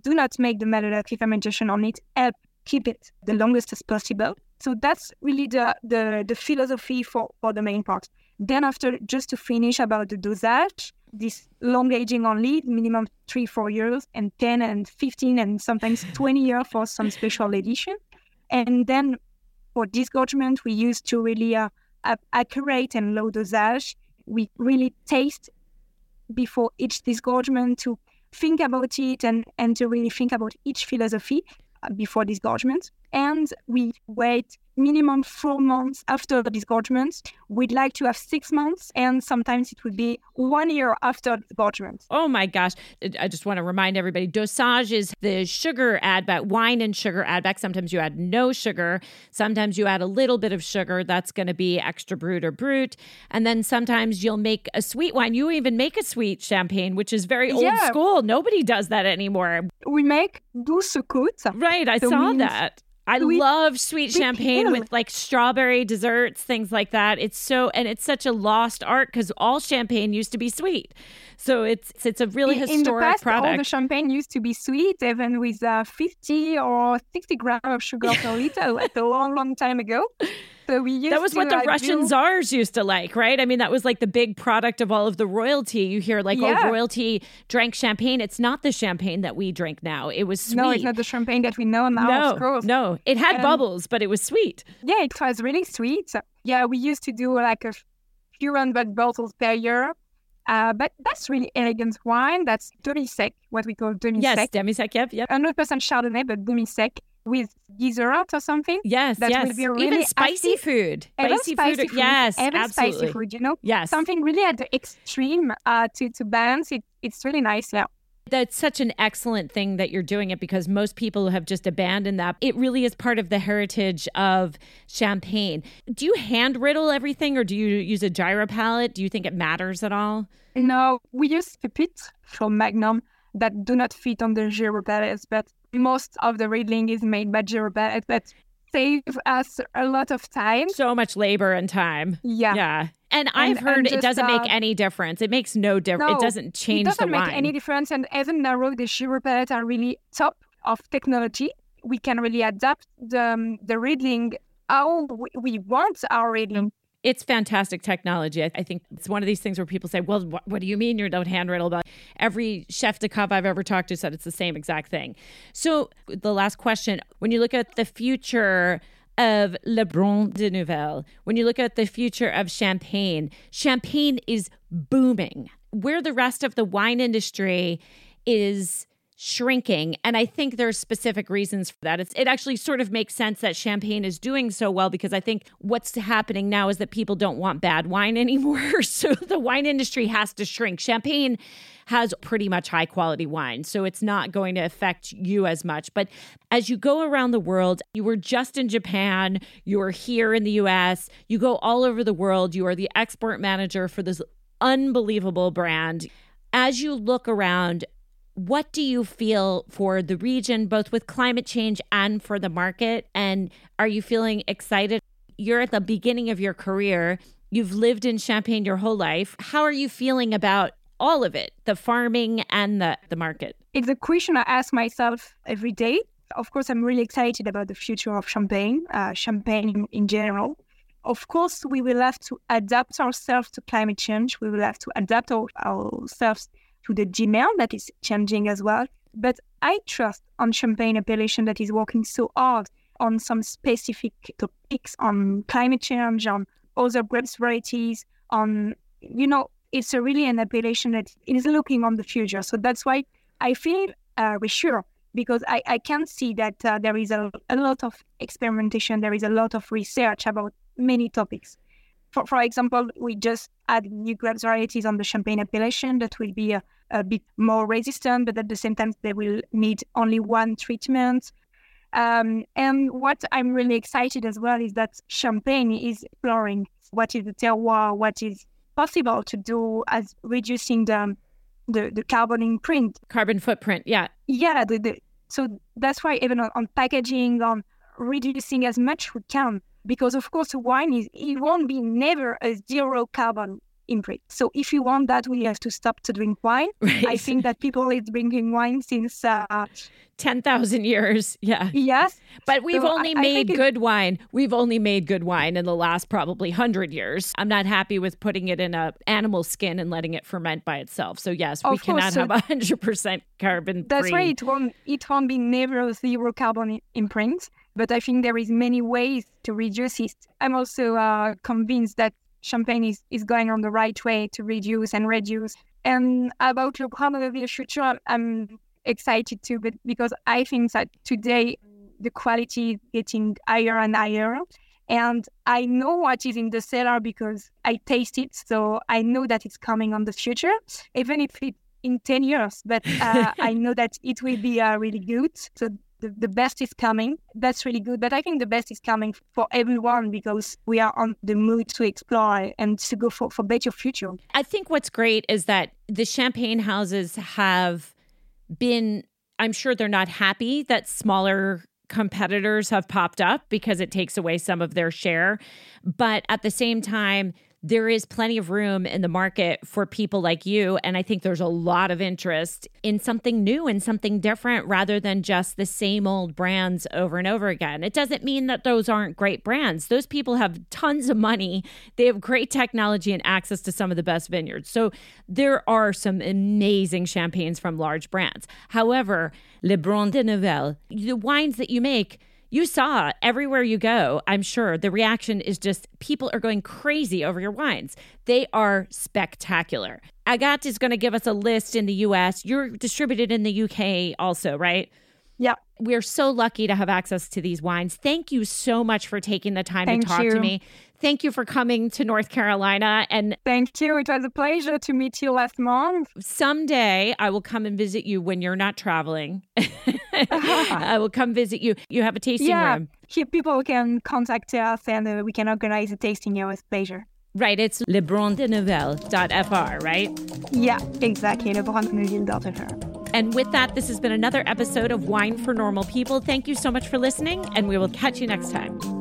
[SPEAKER 3] do not make the malolactic fermentation on it. Help keep it the longest as possible. So that's really the, the, the philosophy for, for the main part. Then after, just to finish about the dosage, this long aging only, minimum three, four years, and 10 and 15 and sometimes 20 years for some special edition. And then for disgorgement, we use to really uh, accurate and low dosage. We really taste before each disgorgement to think about it and, and to really think about each philosophy before disgorgement. And we wait minimum four months after the disgorgement. We'd like to have six months, and sometimes it would be one year after disgorgement.
[SPEAKER 1] Oh my gosh. I just want to remind everybody dosage is the sugar add back, wine and sugar add back. Sometimes you add no sugar, sometimes you add a little bit of sugar. That's going to be extra brut or brut. And then sometimes you'll make a sweet wine. You even make a sweet champagne, which is very old yeah. school. Nobody does that anymore.
[SPEAKER 3] We make douce.
[SPEAKER 1] Right. I so saw that. I love sweet champagne with like strawberry desserts, things like that. It's so and it's such a lost art because all champagne used to be sweet. So it's it's a really
[SPEAKER 3] in,
[SPEAKER 1] historic
[SPEAKER 3] in the past,
[SPEAKER 1] product.
[SPEAKER 3] All the champagne used to be sweet, even with uh, 50 or 60 grams of sugar per liter, like a long, long time ago. We used
[SPEAKER 1] that was
[SPEAKER 3] to,
[SPEAKER 1] what the
[SPEAKER 3] uh,
[SPEAKER 1] Russian
[SPEAKER 3] do...
[SPEAKER 1] czars used to like, right? I mean, that was like the big product of all of the royalty. You hear like, oh, yeah. oh, royalty drank champagne. It's not the champagne that we drink now. It was sweet.
[SPEAKER 3] No, it's not the champagne that we know now.
[SPEAKER 1] No,
[SPEAKER 3] of course.
[SPEAKER 1] no, it had um, bubbles, but it was sweet.
[SPEAKER 3] Yeah, it was really sweet. Yeah, we used to do like a few hundred bottles per year. Uh, but that's really elegant wine. That's demi-sec, what we call demi-sec.
[SPEAKER 1] Yes, demi-sec, yep, yep.
[SPEAKER 3] 100% Chardonnay, but demi-sec with Guizerot or something.
[SPEAKER 1] Yes,
[SPEAKER 3] that
[SPEAKER 1] yes.
[SPEAKER 3] Will be really
[SPEAKER 1] Even spicy
[SPEAKER 3] active.
[SPEAKER 1] food.
[SPEAKER 3] Even
[SPEAKER 1] spicy,
[SPEAKER 3] spicy
[SPEAKER 1] food.
[SPEAKER 3] food.
[SPEAKER 1] Yes,
[SPEAKER 3] Even
[SPEAKER 1] absolutely.
[SPEAKER 3] spicy food, you know?
[SPEAKER 1] Yes.
[SPEAKER 3] Something really at the extreme uh, to, to balance it. It's really nice, yeah.
[SPEAKER 1] That's such an excellent thing that you're doing it because most people have just abandoned that. It really is part of the heritage of champagne. Do you hand riddle everything or do you use a gyro palette? Do you think it matters at all?
[SPEAKER 3] No, we use pipette from Magnum that do not fit on the gyro palettes, but most of the riddling is made by gyro palettes that save us a lot of time.
[SPEAKER 1] So much labor and time.
[SPEAKER 3] Yeah.
[SPEAKER 1] Yeah. And, I've heard
[SPEAKER 3] and
[SPEAKER 1] it
[SPEAKER 3] just,
[SPEAKER 1] doesn't make
[SPEAKER 3] uh,
[SPEAKER 1] any difference. It makes no difference.
[SPEAKER 3] No,
[SPEAKER 1] it doesn't change
[SPEAKER 3] it doesn't
[SPEAKER 1] the
[SPEAKER 3] make any difference. And even now, the palettes are really top of technology. We can really adapt the, um, the riddling how we, we want our riddling.
[SPEAKER 1] It's fantastic technology. I, think it's one of these things where people say, "Well, wh- what do you mean you don't hand riddle?" But every chef de cave I've ever talked to said it's the same exact thing. So the last question: When you look at the future of Le Brun de Neuville, when you look at the future of champagne, champagne is booming. Where the rest of the wine industry is shrinking. And i think there's specific reasons for that. It's, it actually sort of makes sense that champagne is doing so well because i think what's happening now is that people don't want bad wine anymore. So the wine industry has to shrink. Champagne has pretty much high quality wine so it's not going to affect you as much. But as you go around the world you were just in japan you are here in the us you go all over the world you are the export manager for this unbelievable brand. As you look around what do you feel for the region, both with climate change and for the market? And are you feeling excited? You're at the beginning of your career. You've lived in Champagne your whole life. How are you feeling about all of it, the farming and the, the market?
[SPEAKER 3] It's a question I ask myself every day. Of course, I'm really excited about the future of Champagne, uh, Champagne in, general. Of course, we will have to adapt ourselves to climate change. We will have to adapt our, ourselves to the Gmail that is changing as well. But I trust on Champagne appellation that is working so hard on some specific topics on climate change, on other grapes varieties, on, you know, it's a really an appellation that is looking on the future. So that's why I feel uh, reassured because I, I can see that uh, there is a, a lot of experimentation, there is a lot of research about many topics. For, for example, we just add new grape varieties on the Champagne appellation that will be a, a bit more resistant, but at the same time, they will need only one treatment. Um, and what I'm really excited as well is that Champagne is exploring what is the terroir, what is possible to do as reducing the the, the carbon imprint.
[SPEAKER 1] Carbon footprint, yeah.
[SPEAKER 3] Yeah, the, the, so that's why even on, on packaging, on reducing as much we can, because of course wine is it won't be never a zero carbon imprint. So if you want that, we have to stop to drink wine.
[SPEAKER 1] Right.
[SPEAKER 3] I think that people is drinking wine since uh,
[SPEAKER 1] 10,000 years, yeah.
[SPEAKER 3] yes,
[SPEAKER 1] But we've
[SPEAKER 3] So
[SPEAKER 1] only
[SPEAKER 3] I
[SPEAKER 1] made
[SPEAKER 3] it-
[SPEAKER 1] good wine. We've only made good wine in the last probably 100 years. I'm not happy with putting it in a animal skin and letting it ferment by itself. So yes, we
[SPEAKER 3] Of course,
[SPEAKER 1] cannot
[SPEAKER 3] so-
[SPEAKER 1] have 100% carbon
[SPEAKER 3] That's
[SPEAKER 1] free.
[SPEAKER 3] why it won't it won't be never a zero carbon imprint. But I think there is many ways to reduce it. I'm also uh, convinced that champagne is, is going on the right way to reduce and reduce. And about Le Grand de the future, I'm- I'm excited too, but because I think that today the quality is getting higher and higher. And I know what is in the cellar because I taste it. So I know that it's coming on the future, even if it in 10 years, but uh, I know that it will be uh, really good. So the, the best is coming. That's really good. But I think the best is coming for everyone because we are on the mood to explore and to go for, for better future.
[SPEAKER 1] I think what's great is that the champagne houses have been, I'm sure they're not happy that smaller competitors have popped up because it takes away some of their share. But at the same time, there is plenty of room in the market for people like you. And I think there's a lot of interest in something new and something different rather than just the same old brands over and over again. It doesn't mean that those aren't great brands. Those people have tons of money, they have great technology and access to some of the best vineyards. So there are some amazing champagnes from large brands. However, Le Brun de Neuville, the wines that you make, you saw everywhere you go, I'm sure the reaction is just people are going crazy over your wines. They are spectacular. Agathe is going to give us a list in the US. You're distributed in the UK also, right?
[SPEAKER 3] Yeah.
[SPEAKER 1] We're so lucky to have access to these wines. Thank you so much for taking the time
[SPEAKER 3] Thank
[SPEAKER 1] to talk
[SPEAKER 3] you.
[SPEAKER 1] to me. Thank you for coming to North Carolina. And
[SPEAKER 3] Thank you. It was a pleasure to meet you last month.
[SPEAKER 1] someday I will come and visit you when you're not traveling. I will come visit you. You have a tasting
[SPEAKER 3] yeah.
[SPEAKER 1] room.
[SPEAKER 3] Here, people can contact us and uh, we can organize a tasting here with pleasure.
[SPEAKER 1] Right. It's lebrundeneuville.fr, right?
[SPEAKER 3] Yeah, exactly. Le Brandonville.fr.
[SPEAKER 1] And with that, this has been another episode of Wine for Normal People. Thank you so much for listening, and we will catch you next time.